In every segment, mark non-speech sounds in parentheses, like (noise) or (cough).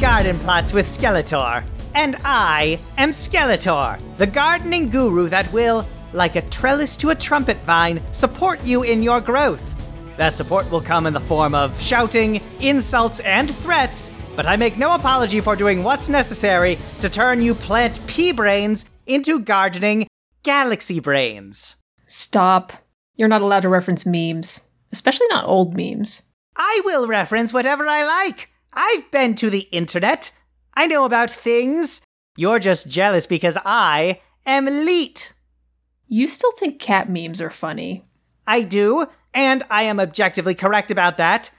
garden plots with Skeletor. And I am Skeletor, the gardening guru that will, like a trellis to a trumpet vine, support you in your growth. That support will come in the form of shouting, insults, and threats, but I make no apology for doing what's necessary to turn you plant pea brains into gardening galaxy brains. Stop. You're not allowed to reference memes, especially not old memes. I will reference whatever I like. I've been to the internet. I know about things. You're just jealous because I am elite. You still think cat memes are funny. I do, and I am objectively correct about that.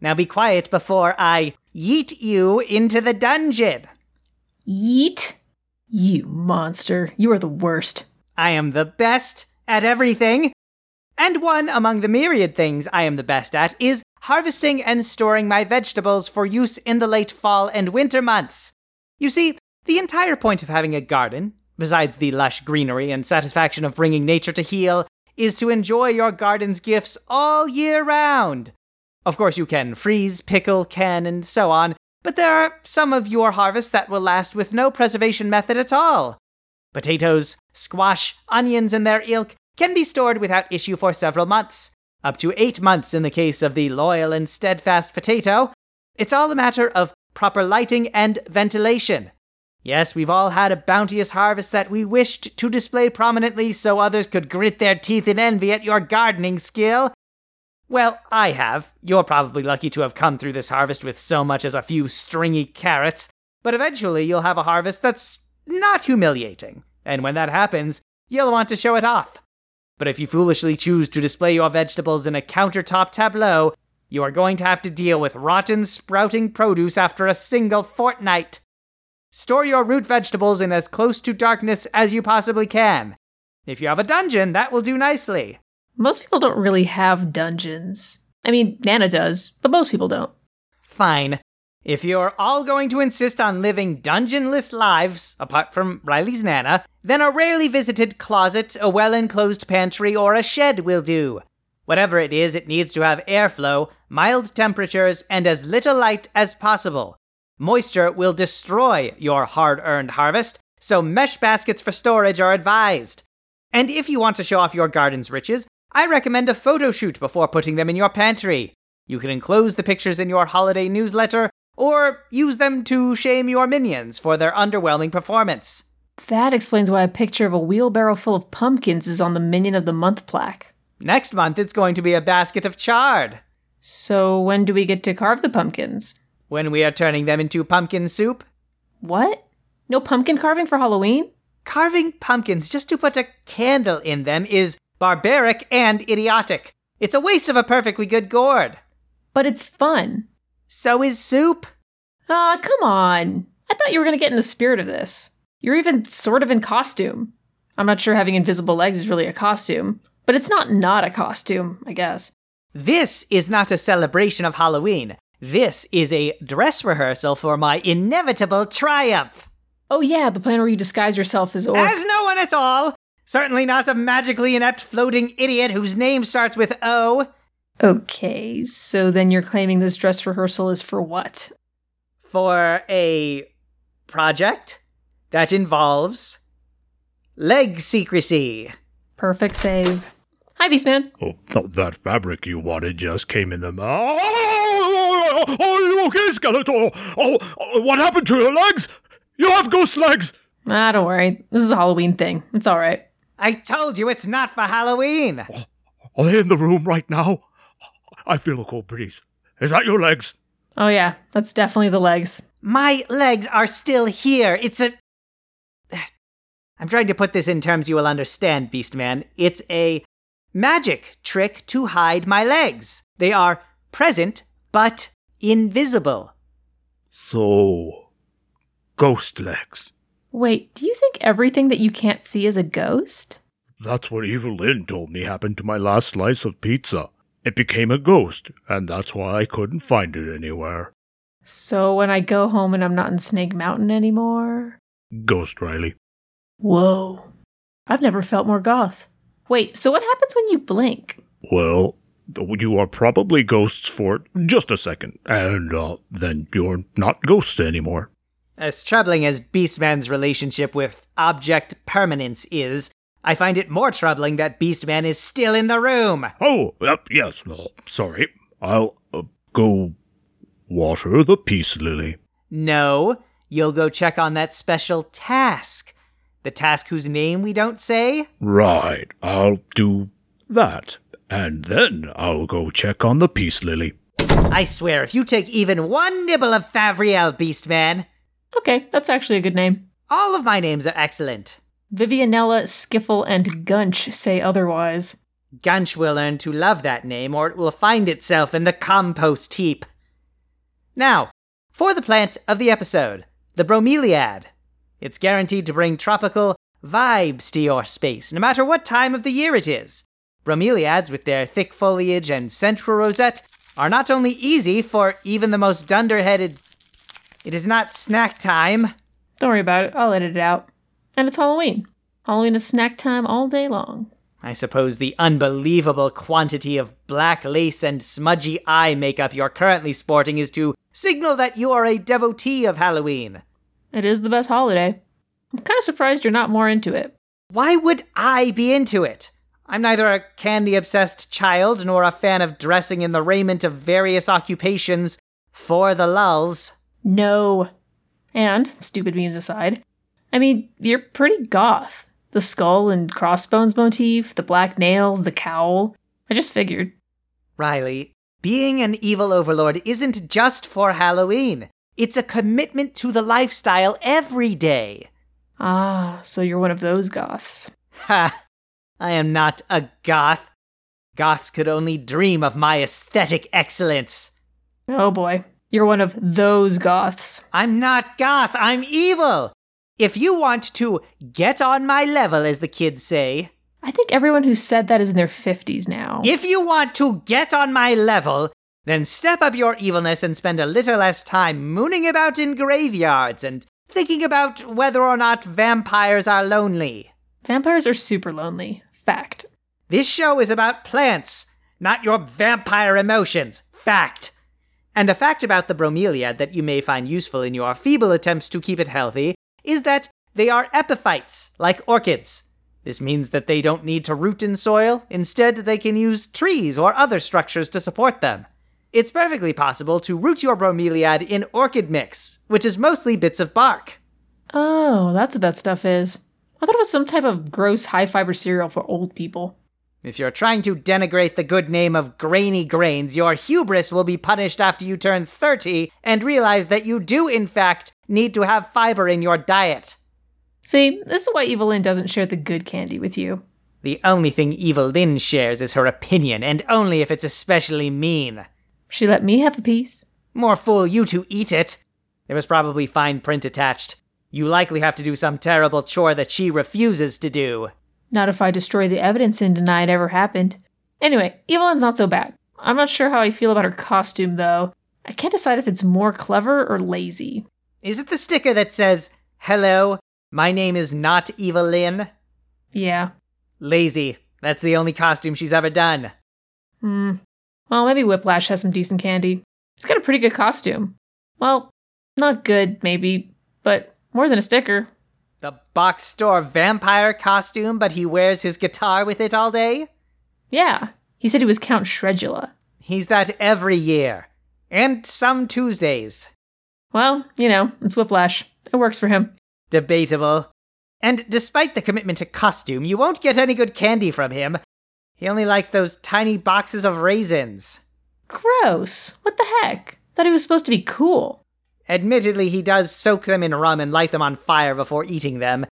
Now be quiet before I yeet you into the dungeon. Yeet? You monster. You are the worst. I am the best at everything. And one among the myriad things I am the best at is harvesting and storing my vegetables for use in the late fall and winter months. You see, the entire point of having a garden, besides the lush greenery and satisfaction of bringing nature to heel, is to enjoy your garden's gifts all year round. Of course, you can freeze, pickle, can, and so on, but there are some of your harvests that will last with no preservation method at all. Potatoes, squash, onions, and their ilk can be stored without issue for several months, up to eight months in the case of the loyal and steadfast potato. It's all a matter of proper lighting and ventilation. Yes, we've all had a bounteous harvest that we wished to display prominently so others could grit their teeth in envy at your gardening skill. Well, I have. You're probably lucky to have come through this harvest with so much as a few stringy carrots, but eventually you'll have a harvest that's not humiliating. And when that happens, you'll want to show it off. But if you foolishly choose to display your vegetables in a countertop tableau, you are going to have to deal with rotten, sprouting produce after a single fortnight. Store your root vegetables in as close to darkness as you possibly can. If you have a dungeon, that will do nicely. Most people don't really have dungeons. I mean, Nana does, but most people don't. Fine. If you're all going to insist on living dungeonless lives, apart from Riley's Nana, then a rarely visited closet, a well enclosed pantry, or a shed will do. Whatever it is, it needs to have airflow, mild temperatures, and as little light as possible. Moisture will destroy your hard earned harvest, so mesh baskets for storage are advised. And if you want to show off your garden's riches, I recommend a photo shoot before putting them in your pantry. You can enclose the pictures in your holiday newsletter, or use them to shame your minions for their underwhelming performance. That explains why a picture of a wheelbarrow full of pumpkins is on the Minion of the Month plaque. Next month, it's going to be a basket of chard. So, when do we get to carve the pumpkins? When we are turning them into pumpkin soup, What? No pumpkin carving for Halloween? carving pumpkins just to put a candle in them is barbaric and idiotic. It's a waste of a perfectly good gourd. But it's fun. So is soup. Ah, come on. I thought you were going to get in the spirit of this. You're even sort of in costume. I'm not sure having invisible legs is really a costume, but it's not not a costume, I guess. This is not a celebration of Halloween. This is a dress rehearsal for my inevitable triumph. Oh, yeah, the plan where you disguise yourself as or. As no one at all. Certainly not a magically inept floating idiot whose name starts with O. Okay, so then you're claiming this dress rehearsal is for what? For a project that involves leg secrecy. Perfect save. Hi, Beastman. Oh, oh, that fabric you wanted just came in the mouth. Oh, are you okay, Skeletor? Oh, oh, what happened to your legs? You have ghost legs. Ah, don't worry. This is a Halloween thing. It's all right. I told you it's not for Halloween. Are they in the room right now? I feel a cold breeze. Is that your legs? Oh, yeah, that's definitely the legs. My legs are still here. It's a. I'm trying to put this in terms you will understand, Beastman. It's a magic trick to hide my legs. They are present, but invisible. So, ghost legs. Wait, do you think everything that you can't see is a ghost? That's what Evil-Lyn told me happened to my last slice of pizza. It became a ghost, and that's why I couldn't find it anywhere. So when I go home and I'm not in Snake Mountain anymore? Ghost Riley. Whoa. I've never felt more goth. Wait, so what happens when you blink? Well, You are probably ghosts for just a second, and uh, then you're not ghosts anymore. As troubling as Beastman's relationship with object permanence is, I find it more troubling that Beastman is still in the room. Oh, yep, yes. Oh, sorry. I'll uh, go water the peace lily. No, you'll go check on that special task. The task whose name we don't say? Right, I'll do that. And then I'll go check on the peace lily. I swear, if you take even one nibble of Favriel, Beastman. Okay, that's actually a good name. All of my names are excellent. Vivianella, Skiffle, and Gunch say otherwise. Gunch will learn to love that name, or it will find itself in the compost heap. Now, for the plant of the episode, the bromeliad. It's guaranteed to bring tropical vibes to your space, no matter what time of the year it is. Bromeliads, with their thick foliage and central rosette, are not only easy for even the most dunderheaded. It is not snack time. Don't worry about it, I'll edit it out. And it's Halloween. Halloween is snack time all day long. I suppose the unbelievable quantity of black lace and smudgy eye makeup you're currently sporting is to signal that you are a devotee of Halloween. It is the best holiday. I'm kind of surprised you're not more into it. Why would I be into it? I'm neither a candy obsessed child nor a fan of dressing in the raiment of various occupations for the lulls. No. And, stupid memes aside, I mean, you're pretty goth. The skull and crossbones motif, the black nails, the cowl. I just figured. Riley, being an evil overlord isn't just for Halloween. It's a commitment to the lifestyle every day. Ah, so you're one of those goths. Ha! I am not a goth. Goths could only dream of my aesthetic excellence. Oh boy, you're one of those goths. I'm not goth, I'm evil! If you want to get on my level, as the kids say, I think everyone who said that is in their 50s now. if you want to get on my level, then step up your evilness and spend a little less time mooning about in graveyards and thinking about whether or not vampires are lonely. Vampires are super lonely. Fact. This show is about plants, not your vampire emotions. Fact. And a fact about the bromeliad that you may find useful in your feeble attempts to keep it healthy is that they are epiphytes, like orchids. This means that they don't need to root in soil, instead, they can use trees or other structures to support them. It's perfectly possible to root your bromeliad in orchid mix, which is mostly bits of bark. Oh, that's what that stuff is. I thought it was some type of gross high fiber cereal for old people. If you're trying to denigrate the good name of grainy grains, your hubris will be punished after you turn 30 and realize that you do, in fact, need to have fiber in your diet. See, this is why Evil-Lyn doesn't share the good candy with you. The only thing Evil-Lyn shares is her opinion, and only if it's especially mean. She let me have a piece. More fool you to eat it. There was probably fine print attached. You likely have to do some terrible chore that she refuses to do. Not if I destroy the evidence and deny it ever happened. Anyway, Evil-Lyn's not so bad. I'm not sure how I feel about her costume, though. I can't decide if it's more clever or lazy. Is it the sticker that says, Hello, my name is not Evil-Lyn? Yeah. Lazy. That's the only costume she's ever done. Hmm. Well, maybe Whiplash has some decent candy. He's got a pretty good costume. Well, not good, maybe, but more than a sticker. The box store vampire costume, but he wears his guitar with it all day? Yeah. He said he was Count Shredula. He's that every year. And some Tuesdays. Well, you know, it's Whiplash. It works for him. Debatable. And despite the commitment to costume, you won't get any good candy from him. He only likes those tiny boxes of raisins. Gross. What the heck? Thought he was supposed to be cool. Admittedly, he does soak them in rum and light them on fire before eating them.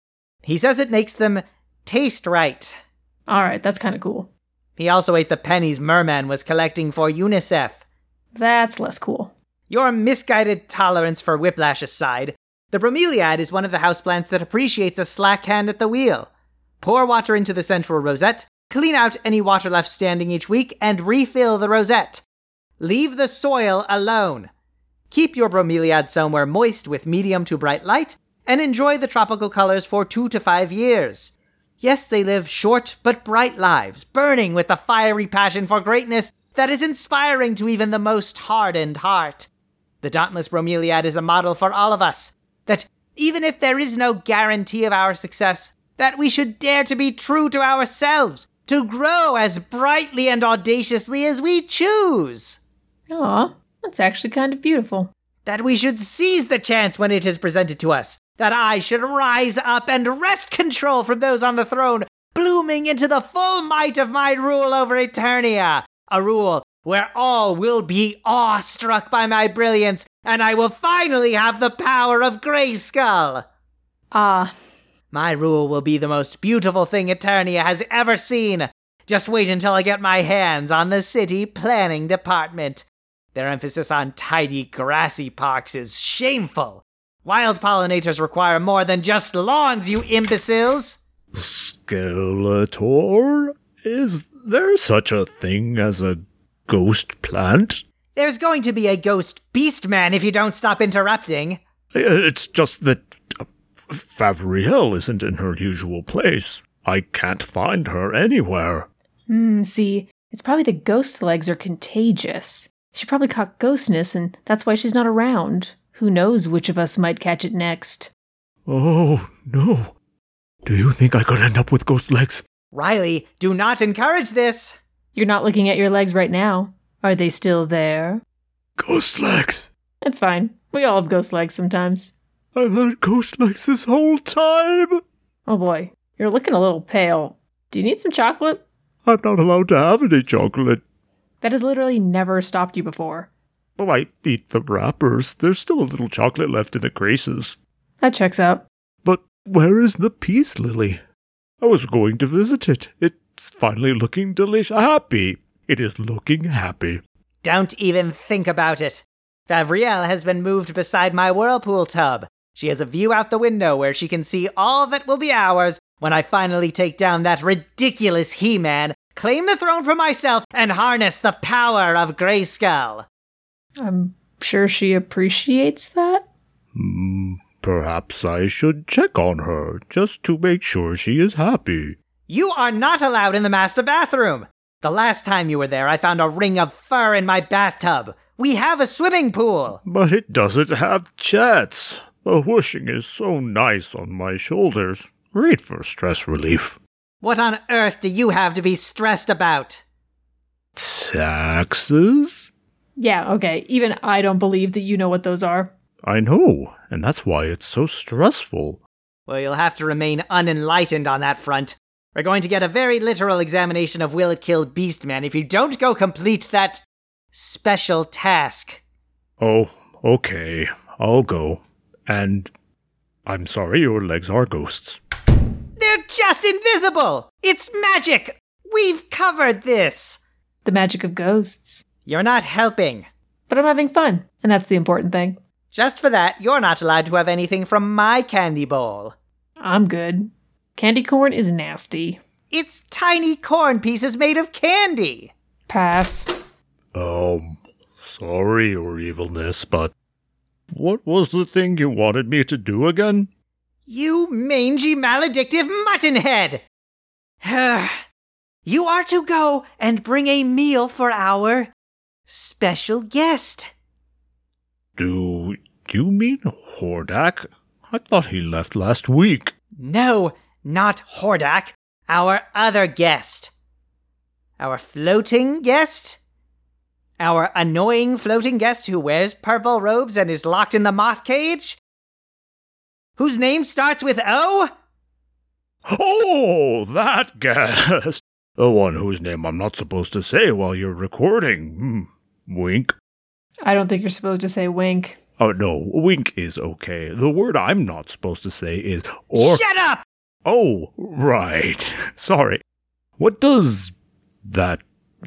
He says it makes them taste right. Alright, that's kind of cool. He also ate the pennies Merman was collecting for UNICEF. That's less cool. Your misguided tolerance for whiplash aside, the bromeliad is one of the houseplants that appreciates a slack hand at the wheel. Pour water into the central rosette, clean out any water left standing each week, and refill the rosette. Leave the soil alone. Keep your bromeliad somewhere moist with medium to bright light, and enjoy the tropical colors for two to five years. Yes, they live short but bright lives, burning with the fiery passion for greatness that is inspiring to even the most hardened heart. The Dauntless Bromeliad is a model for all of us, that even if there is no guarantee of our success, that we should dare to be true to ourselves, to grow as brightly and audaciously as we choose. Aw, that's actually kind of beautiful. That we should seize the chance when it is presented to us. That I should rise up and wrest control from those on the throne, blooming into the full might of my rule over Eternia. A rule where all will be awestruck by my brilliance, and I will finally have the power of Grayskull. Ah, My rule will be the most beautiful thing Eternia has ever seen. Just wait until I get my hands on the city planning department. Their emphasis on tidy, grassy parks is shameful. Wild pollinators require more than just lawns, you imbeciles! Skeletor? Is there such a thing as a ghost plant? There's going to be a ghost beast man if you don't stop interrupting. It's just that uh, Favriel isn't in her usual place. I can't find her anywhere. hmm, see, it's probably the ghost legs are contagious. She probably caught ghostness, and that's why she's not around. Who knows which of us might catch it next? Oh, no. Do you think I could end up with ghost legs? Riley, do not encourage this! You're not looking at your legs right now. Are they still there? Ghost legs? It's fine. We all have ghost legs sometimes. I've had ghost legs this whole time. Oh boy, you're looking a little pale. Do you need some chocolate? I'm not allowed to have any chocolate. That has literally never stopped you before. Well, I eat the wrappers. There's still a little chocolate left in the creases. That checks out. But where is the peace lily? I was going to visit it. It's finally looking delicious. Happy. It is looking happy. Don't even think about it. Favriel has been moved beside my whirlpool tub. She has a view out the window where she can see all that will be ours when I finally take down that ridiculous He Man, claim the throne for myself, and harness the power of Grayskull. I'm sure she appreciates that. Hmm, perhaps I should check on her just to make sure she is happy. You are not allowed in the master bathroom. The last time you were there, I found a ring of fur in my bathtub. We have a swimming pool. But it doesn't have jets. The whooshing is so nice on my shoulders. Great for stress relief. What on earth do you have to be stressed about? Taxes? Yeah, okay. Even I don't believe that you know what those are. I know, and that's why it's so stressful. Well, you'll have to remain unenlightened on that front. We're going to get a very literal examination of Will It Kill Beastman if you don't go complete that special task. Oh, okay, I'll go. And I'm sorry your legs are ghosts. They're just invisible! It's magic! We've covered this! The magic of ghosts. You're not helping. But I'm having fun, and that's the important thing. Just for that, you're not allowed to have anything from my candy bowl. I'm good. Candy corn is nasty. It's tiny corn pieces made of candy. Pass. Um, sorry, your evilness, but what was the thing you wanted me to do again? You mangy, maledictive muttonhead! you are to go and bring a meal for our special guest. Do you mean Hordak? I thought he left last week. No, not Hordak. Our other guest. Our floating guest? Our annoying floating guest who wears purple robes and is locked in the moth cage? Whose name starts with O? Oh, that guest! The one whose name I'm not supposed to say while you're recording. Hmm. Wink. I don't think you're supposed to say wink. Oh, no, wink is okay. The word I'm not supposed to say is or. Shut up! Oh, right. (laughs) Sorry. What does that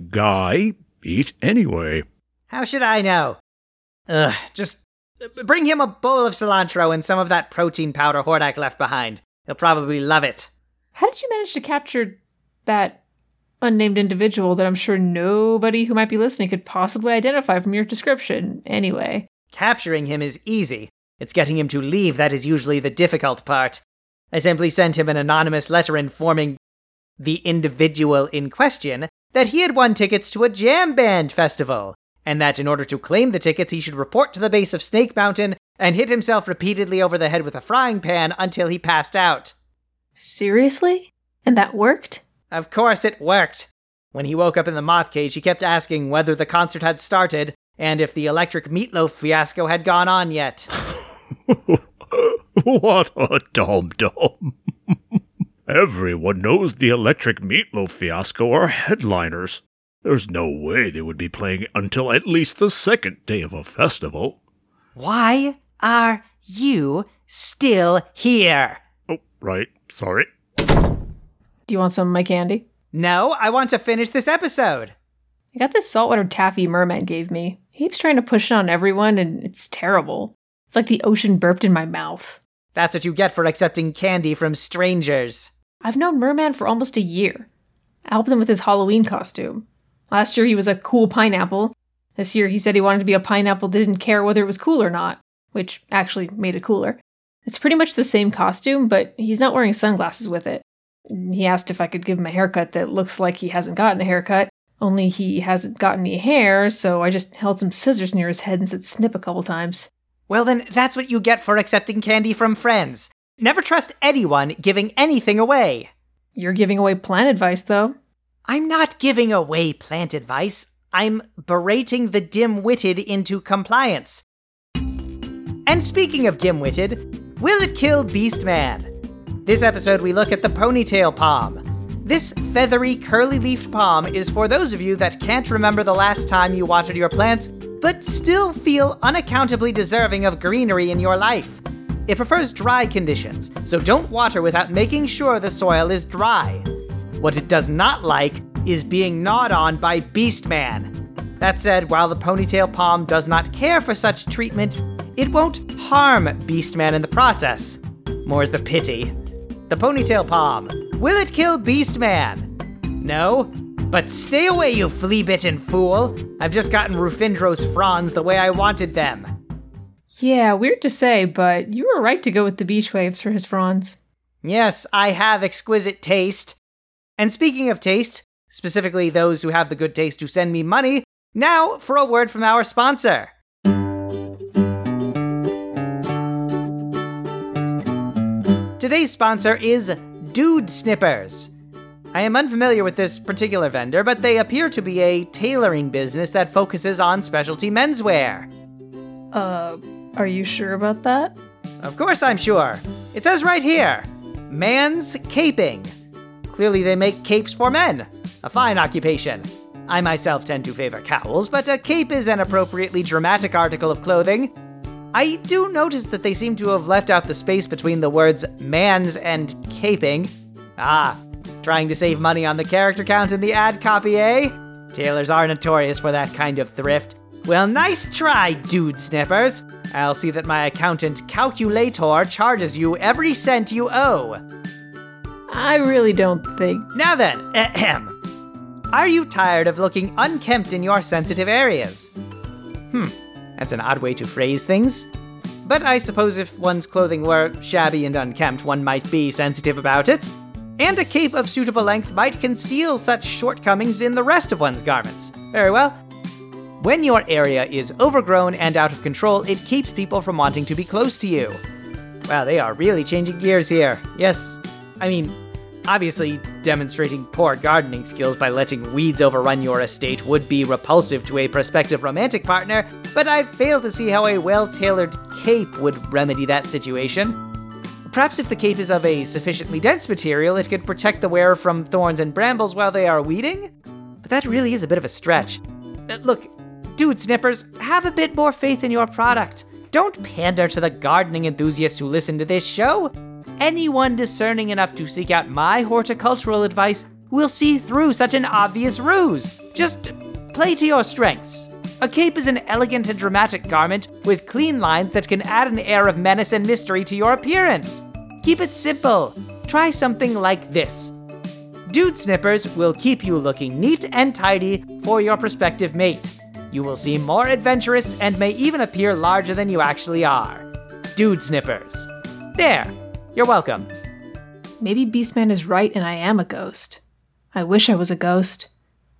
guy eat anyway? How should I know? Ugh, just bring him a bowl of cilantro and some of that protein powder Hordak left behind. He'll probably love it. How did you manage to capture that unnamed individual that I'm sure nobody who might be listening could possibly identify from your description anyway? Capturing him is easy. It's getting him to leave that is usually the difficult part. I simply sent him an anonymous letter informing the individual in question that he had won tickets to a jam band festival, and that in order to claim the tickets, he should report to the base of Snake Mountain and hit himself repeatedly over the head with a frying pan until he passed out. Seriously? And that worked? Of course, it worked. When he woke up in the moth cage, he kept asking whether the concert had started and if the electric meatloaf fiasco had gone on yet. (laughs) what a dum dum. (laughs) Everyone knows the electric meatloaf fiasco are headliners. There's no way they would be playing until at least the second day of a festival. Why are you still here? Oh, right. Sorry. Do you want some of my candy? No, I want to finish this episode. I got this saltwater taffy merman gave me. He keeps trying to push it on everyone, and it's terrible. It's like the ocean burped in my mouth. That's what you get for accepting candy from strangers. I've known Merman for almost a year. I helped him with his Halloween costume. Last year he was a cool pineapple. This year he said he wanted to be a pineapple that didn't care whether it was cool or not, which actually made it cooler. It's pretty much the same costume, but he's not wearing sunglasses with it. He asked if I could give him a haircut that looks like he hasn't gotten a haircut, only he hasn't got any hair, so I just held some scissors near his head and said snip a couple times. Well, then that's what you get for accepting candy from friends. Never trust anyone giving anything away. You're giving away plant advice, though. I'm not giving away plant advice. I'm berating the dim witted into compliance. And speaking of dim witted, will it kill Beastman? This episode, we look at the ponytail palm. This feathery, curly leafed palm is for those of you that can't remember the last time you watered your plants, but still feel unaccountably deserving of greenery in your life. It prefers dry conditions, so don't water without making sure the soil is dry. What it does not like is being gnawed on by Beastman. That said, while the ponytail palm does not care for such treatment, it won't harm Beastman in the process. More's the pity. The ponytail palm. Will it kill Beastman? No? But stay away, you flea bitten fool! I've just gotten Rufindro's fronds the way I wanted them. Yeah, weird to say, but you were right to go with the beach waves for his fronds. Yes, I have exquisite taste. And speaking of taste, specifically those who have the good taste to send me money, now for a word from our sponsor. Today's sponsor is Dude Snippers. I am unfamiliar with this particular vendor, but they appear to be a tailoring business that focuses on specialty menswear. Uh, are you sure about that? Of course I'm sure. It says right here Man's Caping. Clearly, they make capes for men. A fine occupation. I myself tend to favor cowls, but a cape is an appropriately dramatic article of clothing. I do notice that they seem to have left out the space between the words man's and caping. Ah, trying to save money on the character count in the ad copy, eh? Tailors are notorious for that kind of thrift. Well, nice try, dude snippers. I'll see that my accountant calculator charges you every cent you owe. I really don't think. Now then, ahem. Are you tired of looking unkempt in your sensitive areas? Hmm, that's an odd way to phrase things. But I suppose if one's clothing were shabby and unkempt, one might be sensitive about it. And a cape of suitable length might conceal such shortcomings in the rest of one's garments. Very well. When your area is overgrown and out of control, it keeps people from wanting to be close to you. Wow, they are really changing gears here. Yes, I mean, obviously, demonstrating poor gardening skills by letting weeds overrun your estate would be repulsive to a prospective romantic partner, but I fail to see how a well tailored cape would remedy that situation. Perhaps if the cape is of a sufficiently dense material, it could protect the wearer from thorns and brambles while they are weeding? But that really is a bit of a stretch. Uh, look, dude snippers, have a bit more faith in your product. Don't pander to the gardening enthusiasts who listen to this show. Anyone discerning enough to seek out my horticultural advice will see through such an obvious ruse. Just play to your strengths. A cape is an elegant and dramatic garment with clean lines that can add an air of menace and mystery to your appearance. Keep it simple. Try something like this. Dude Snippers will keep you looking neat and tidy for your prospective mate. You will seem more adventurous and may even appear larger than you actually are. Dude Snippers. There. You're welcome. Maybe Beastman is right and I am a ghost. I wish I was a ghost.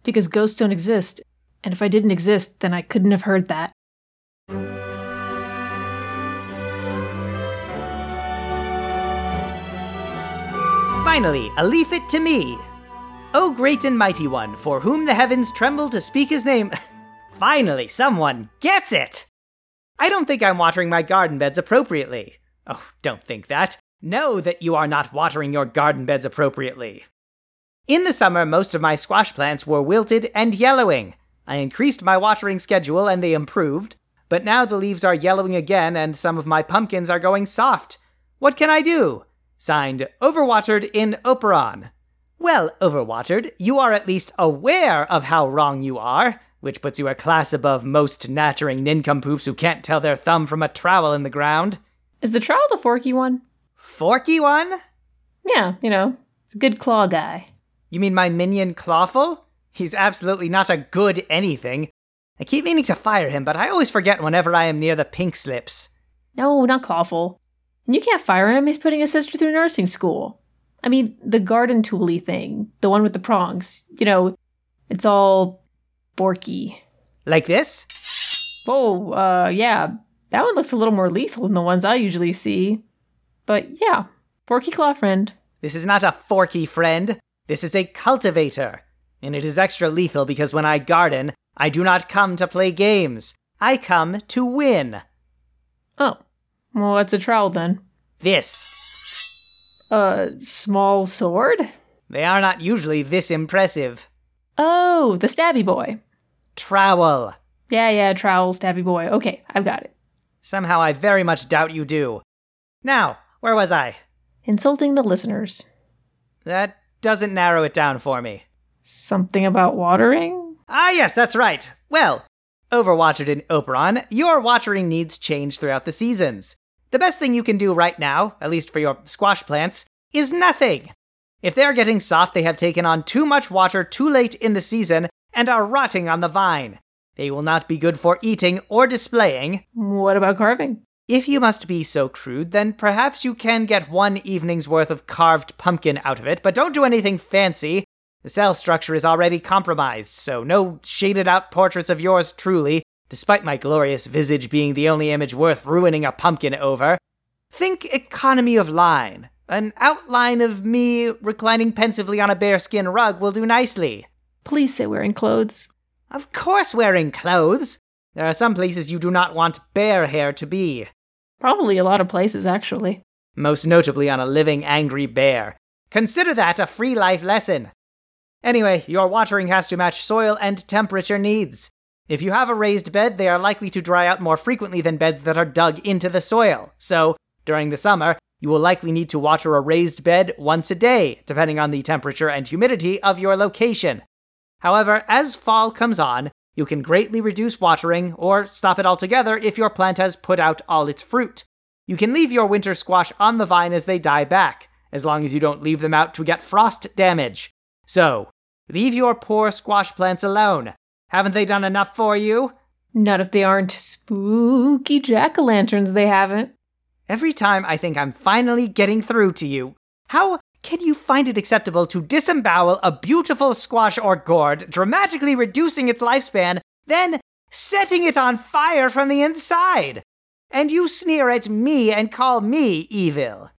Because ghosts don't exist, and if I didn't exist, then I couldn't have heard that. Finally, a leaf it to me. O great and mighty one, for whom the heavens tremble to speak his name. (laughs) Finally, someone gets it! I don't think I'm watering my garden beds appropriately. Oh, don't think that. Know that you are not watering your garden beds appropriately. In the summer, most of my squash plants were wilted and yellowing. I increased my watering schedule and they improved, but now the leaves are yellowing again and some of my pumpkins are going soft. What can I do? Signed, Overwatered in Operon. Well, Overwatered, you are at least aware of how wrong you are, which puts you a class above most nattering nincompoops who can't tell their thumb from a trowel in the ground. Is the trowel the forky one? Forky one? Yeah, you know, good claw guy. You mean my minion Clawful? He's absolutely not a good anything. I keep meaning to fire him, but I always forget whenever I am near the pink slips. No, not Clawful. And you can't fire him, he's putting his sister through nursing school. I mean, the garden tooly thing, the one with the prongs, you know, it's all forky. Like this? Oh, uh, yeah. That one looks a little more lethal than the ones I usually see. But yeah, Forky Claw friend. This is not a forky friend. This is a cultivator. And it is extra lethal because when I garden, I do not come to play games. I come to win. Oh. Well, that's a trowel then. This. A small sword? They are not usually this impressive. Oh, the stabby boy. Trowel. Yeah, yeah, trowel, stabby boy. Okay, I've got it. Somehow I very much doubt you do. Now, where was I? Insulting the listeners. That doesn't narrow it down for me. Something about watering? Ah, yes, that's right. Well, Overwatered in Operon, your watering needs change throughout the seasons. The best thing you can do right now, at least for your squash plants, is nothing. If they're getting soft, they have taken on too much water too late in the season and are rotting on the vine. They will not be good for eating or displaying. What about carving? If you must be so crude, then perhaps you can get one evening's worth of carved pumpkin out of it, but don't do anything fancy. The cell structure is already compromised, so no shaded out portraits of yours truly, despite my glorious visage being the only image worth ruining a pumpkin over. Think economy of line. An outline of me reclining pensively on a bearskin rug will do nicely. Please say wearing clothes. Of course, wearing clothes. There are some places you do not want bear hair to be. Probably a lot of places, actually. Most notably on a living angry bear. Consider that a free life lesson. Anyway, your watering has to match soil and temperature needs. If you have a raised bed, they are likely to dry out more frequently than beds that are dug into the soil. So, during the summer, you will likely need to water a raised bed once a day, depending on the temperature and humidity of your location. However, as fall comes on, you can greatly reduce watering or stop it altogether if your plant has put out all its fruit. You can leave your winter squash on the vine as they die back, as long as you don't leave them out to get frost damage. So, leave your poor squash plants alone. Haven't they done enough for you? Not if they aren't spooky jack o' lanterns, they haven't. Every time I think I'm finally getting through to you, how can you find it acceptable to disembowel a beautiful squash or gourd, dramatically reducing its lifespan, then setting it on fire from the inside? And you sneer at me and call me evil.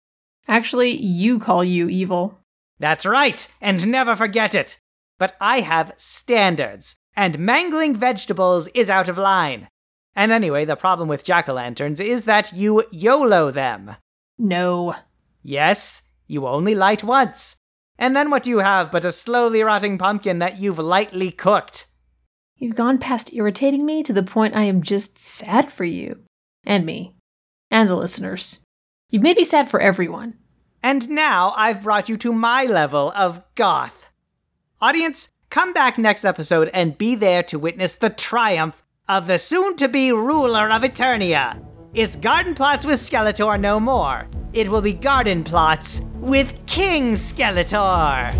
Actually, you call you evil. That's right, and never forget it. But I have standards, and mangling vegetables is out of line. And anyway, the problem with jack o' lanterns is that you YOLO them. No. Yes, you only light once. And then what do you have but a slowly rotting pumpkin that you've lightly cooked? You've gone past irritating me to the point I am just sad for you. And me. And the listeners. You've made me sad for everyone. And now I've brought you to my level of goth. Audience, come back next episode and be there to witness the triumph of the soon to be ruler of Eternia. It's garden plots with Skeletor no more. It will be garden plots with King Skeletor.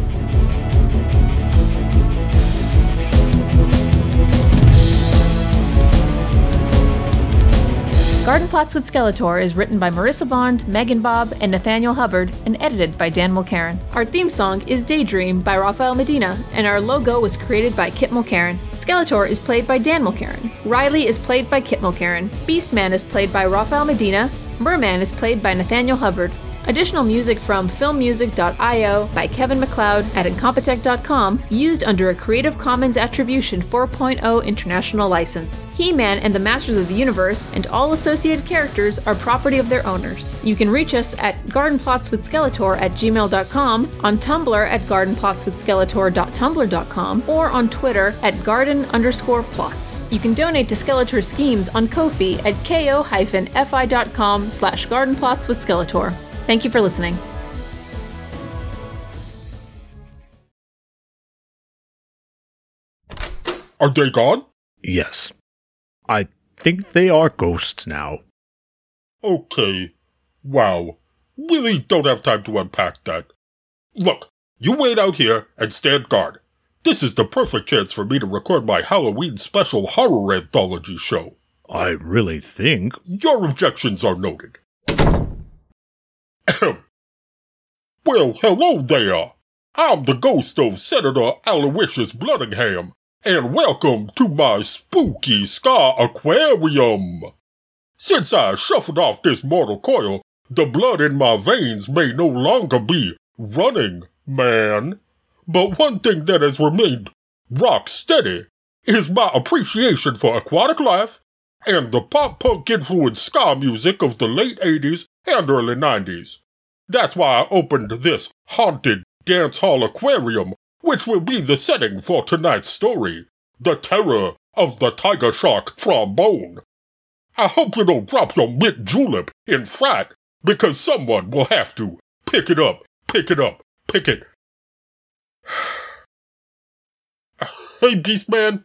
Garden Plots with Skeletor is written by Marissa Bond, Megan Bob, and Nathaniel Hubbard, and edited by Dan Mulcairn. Our theme song is Daydream by Rafael Medina, and our logo was created by Kit Mulcairn. Skeletor is played by Dan Mulcairn. Riley is played by Kit Mulcairn. Beastman is played by Rafael Medina. Merman is played by Nathaniel Hubbard. Additional music from filmmusic.io by Kevin MacLeod at Incompetech.com, used under a Creative Commons Attribution 4.0 international license. He Man and the Masters of the Universe and all associated characters are property of their owners. You can reach us at gardenplotswithskeletor at gmail.com, on Tumblr at gardenplotswithskeletor.tumblr.com, or on Twitter at garden underscore plots. You can donate to Skeletor Schemes on Ko-fi at ko-fi.com slash gardenplotswithskeletor. Thank you for listening. Are they gone? Yes. I think they are ghosts now. Okay. Wow. Really don't have time to unpack that. Look, you wait out here and stand guard. This is the perfect chance for me to record my Halloween special horror anthology show. I really think. Your objections are noted. (coughs) Well, hello there. I'm the ghost of Senator Aloysius Bloodingham, and welcome to my spooky Scar Aquarium. Since I shuffled off this mortal coil, the blood in my veins may no longer be running, man. But one thing that has remained rock steady is my appreciation for aquatic life and the pop punk influenced ska music of the late 80s and early 90s. That's why I opened this haunted dance hall aquarium, which will be the setting for tonight's story The Terror of the Tiger Shark Trombone. I hope you don't drop your mint julep in fright, because someone will have to pick it up, pick it up, pick it. (sighs) hey, Beastman.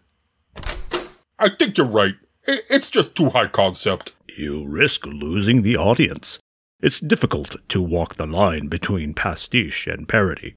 I think you're right. It's just too high concept. You risk losing the audience. It's difficult to walk the line between pastiche and parody.